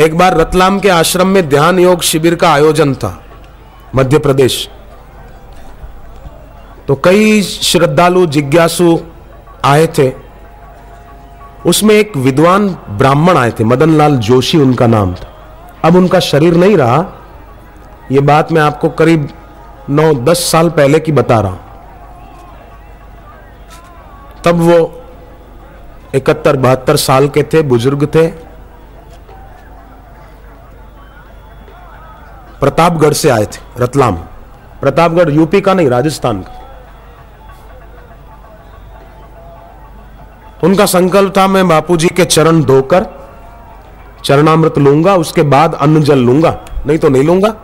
एक बार रतलाम के आश्रम में ध्यान योग शिविर का आयोजन था, मध्य प्रदेश। तो कई श्रद्धालु, जिज्ञासु आए थे। उसमें एक विद्वान ब्राह्मण आए थे मदन लाल जोशी उनका नाम था। अब उनका शरीर नहीं रहा। ये बात मैं आपको करीब नौ दस साल पहले की बता रहा हूँ। तब वो इकहत्तर बहत्तर साल के थे, बुज़ुर्ग थे। प्रतापगढ़ से आए थे, रतलाम। प्रतापगढ़ यूपी का नहीं, राजस्थान का। उनका संकल्प था, मैं बापूजी के चरण धोकर, चरणामृत लूँगा, उसके बाद अन्न जल लूँगा, नहीं तो नहीं लूँगा।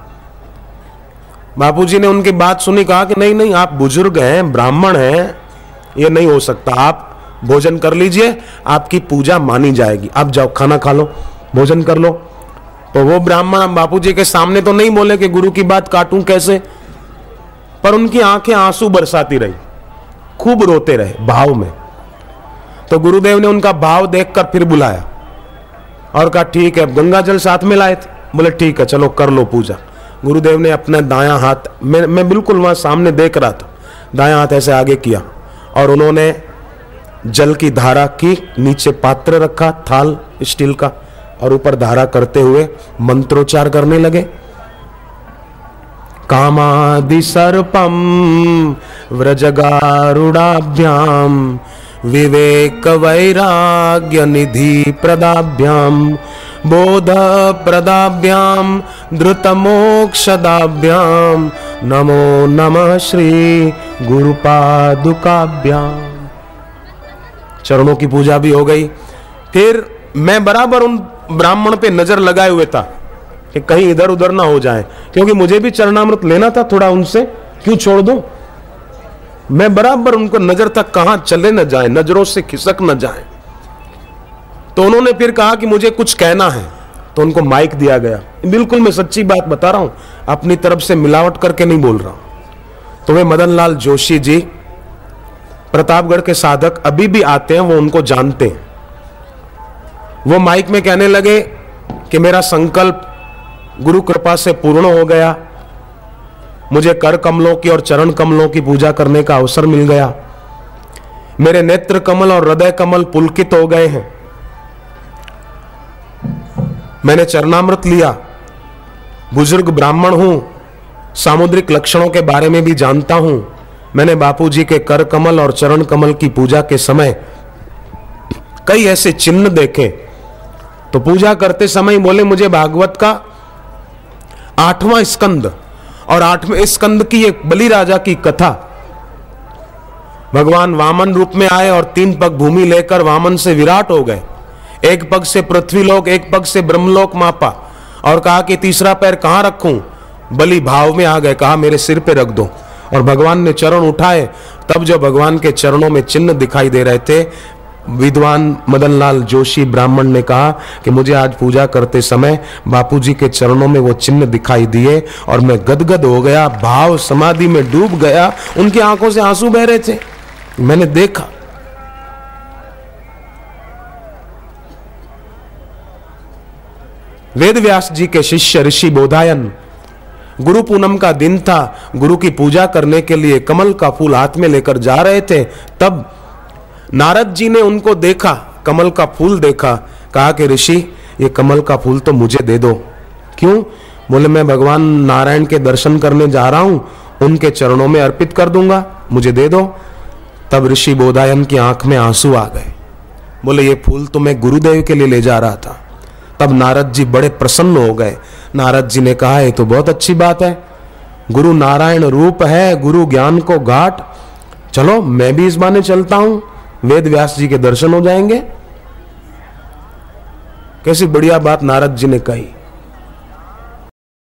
बापूजी ने उनकी बात सुनी, कहा कि नहीं नहीं, आप बुज़ुर्ग हैं, ब्राह्मण हैं, ये नहीं हो सकता, आप भोजन कर लीजिए, आपकी पूजा मानी जाएगी। आप जाओ, खाना खा लो, भोजन कर लो। तो वो ब्राह्मण बापूजी के सामने तो नहीं बोले कि गुरु की बात काटूं कैसे? पर उनकी आँखें आँसू बरसाती रही, खूब रोते रहे भाव में। तो गुरुदेव ने उनका भाव देखकर फिर बुलाया और कहा, ठीक है गंगा जल साथ में लाए थे। बोले, ठीक है, चलो कर लो पूजा। गुरुदेव ने अपना दाया हाथ, मैं मैं बिल्कुल वहाँ सामने देख रहा था, दाया हाथ ऐसे आगे किया और उन्होंने जल की धारा की नीचे पात्र रखा, थाल, स्टील का। और ऊपर धारा करते हुए मंत्रोच्चार करने लगे। कामादि सर्पम व्रजगारुडाभ्याम विवेक वैराग्य निधि प्रदाभ्याम बोध प्रदाभ्याम धृत मोक्षदाभ्याम नमो नमः श्री गुरुपादुकाभ्याम। चरणों की पूजा भी हो गई। फिर मैं बराबर उन ब्राह्मण पे नज़र लगाए हुए था कि कहीं इधर उधर ना हो जाए। क्योंकि मुझे भी चरणामृत लेना था थोड़ा उनसे, क्यों छोड़ दूँ? मैं बराबर उनको नज़र तक कहाँ चले न जाए, नज़रों से खिसक न जाए। तो उन्होंने फिर कहा कि मुझे कुछ कहना है। तो उनको माइक दिया गया। बिल्कुल मैं सच्ची बात बता रहा हूँ, अपनी तरफ़ से मिलावट करके नहीं बोल रहा हूँ। तो वे मदन लाल जोशी जी, प्रतापगढ़ के साधक अभी भी आते हैं, वो उनको जानते हैं। वो माइक में कहने लगे कि मेरा संकल्प गुरु कृपा से पूर्ण हो गया। मुझे कर कमलों की और चरण कमलों की पूजा करने का अवसर मिल गया। मेरे नेत्र कमल और हृदय कमल पुलकित हो गए हैं। मैंने चरणामृत लिया। बुज़ुर्ग ब्राह्मण हूँ। सामुद्रिक लक्षणों के बारे में भी जानता हूँ। मैंने बापूजी के कर कमल और चरण कमल की पूजा के समय कई ऐसे चिन्ह देखे। तो पूजा करते समय बोले, मुझे भागवत का आठवां स्कंद और आठवें स्कंद की एक बलि राजा की कथा। भगवान वामन रूप में आए और तीन पग भूमि लेकर वामन से विराट हो गए। एक पग से पृथ्वीलोक, एक पग से ब्रह्मलोक मापा और कहा कि तीसरा पैर कहाँ रखूँ? बलि भाव में आ गए, कहा, मेरे सिर पे रख दो। और भगवान ने चरण उठाए। तब जो भगवान के चरणों में चिन्ह दिखाई दे रहे थे विद्वान मदन लाल जोशी ब्राह्मण ने कहा कि मुझे आज पूजा करते समय बापूजी के चरणों में वो चिन्ह दिखाई दिए और मैं गदगद हो गया, भाव समाधि में डूब गया, उनकी आँखों से आँसू बह रहे थे। मैंने देखा। वेद व्यास जी के शिष्य ऋषि बोधायन, गुरु पूनम का दिन था, गुरु की पूजा करने के लिए कमल का फूल हाथ में लेकर जा रहे थे, तब नारद जी ने उनको देखा, कमल का फूल देखा, कहा कि ऋषि, ये कमल का फूल तो मुझे दे दो। क्यों? बोले, मैं भगवान नारायण के दर्शन करने जा रहा हूँ, उनके चरणों में अर्पित कर दूँगा, मुझे दे दो। तब ऋषि बोधायन की आँख में आँसू आ गए। बोले, ये फूल तो मैं गुरुदेव के लिए ले जा रहा था। तब नारद जी बड़े प्रसन्न हो गए। नारद जी ने कहा, ये तो बहुत अच्छी बात है। गुरु नारायण रूप है, गुरु ज्ञान को घाट। चलो, मैं भी इस बाने चलता हूँ। वेद व्यास जी के दर्शन हो जाएँगे। कैसी बढ़िया बात नारद जी ने कही।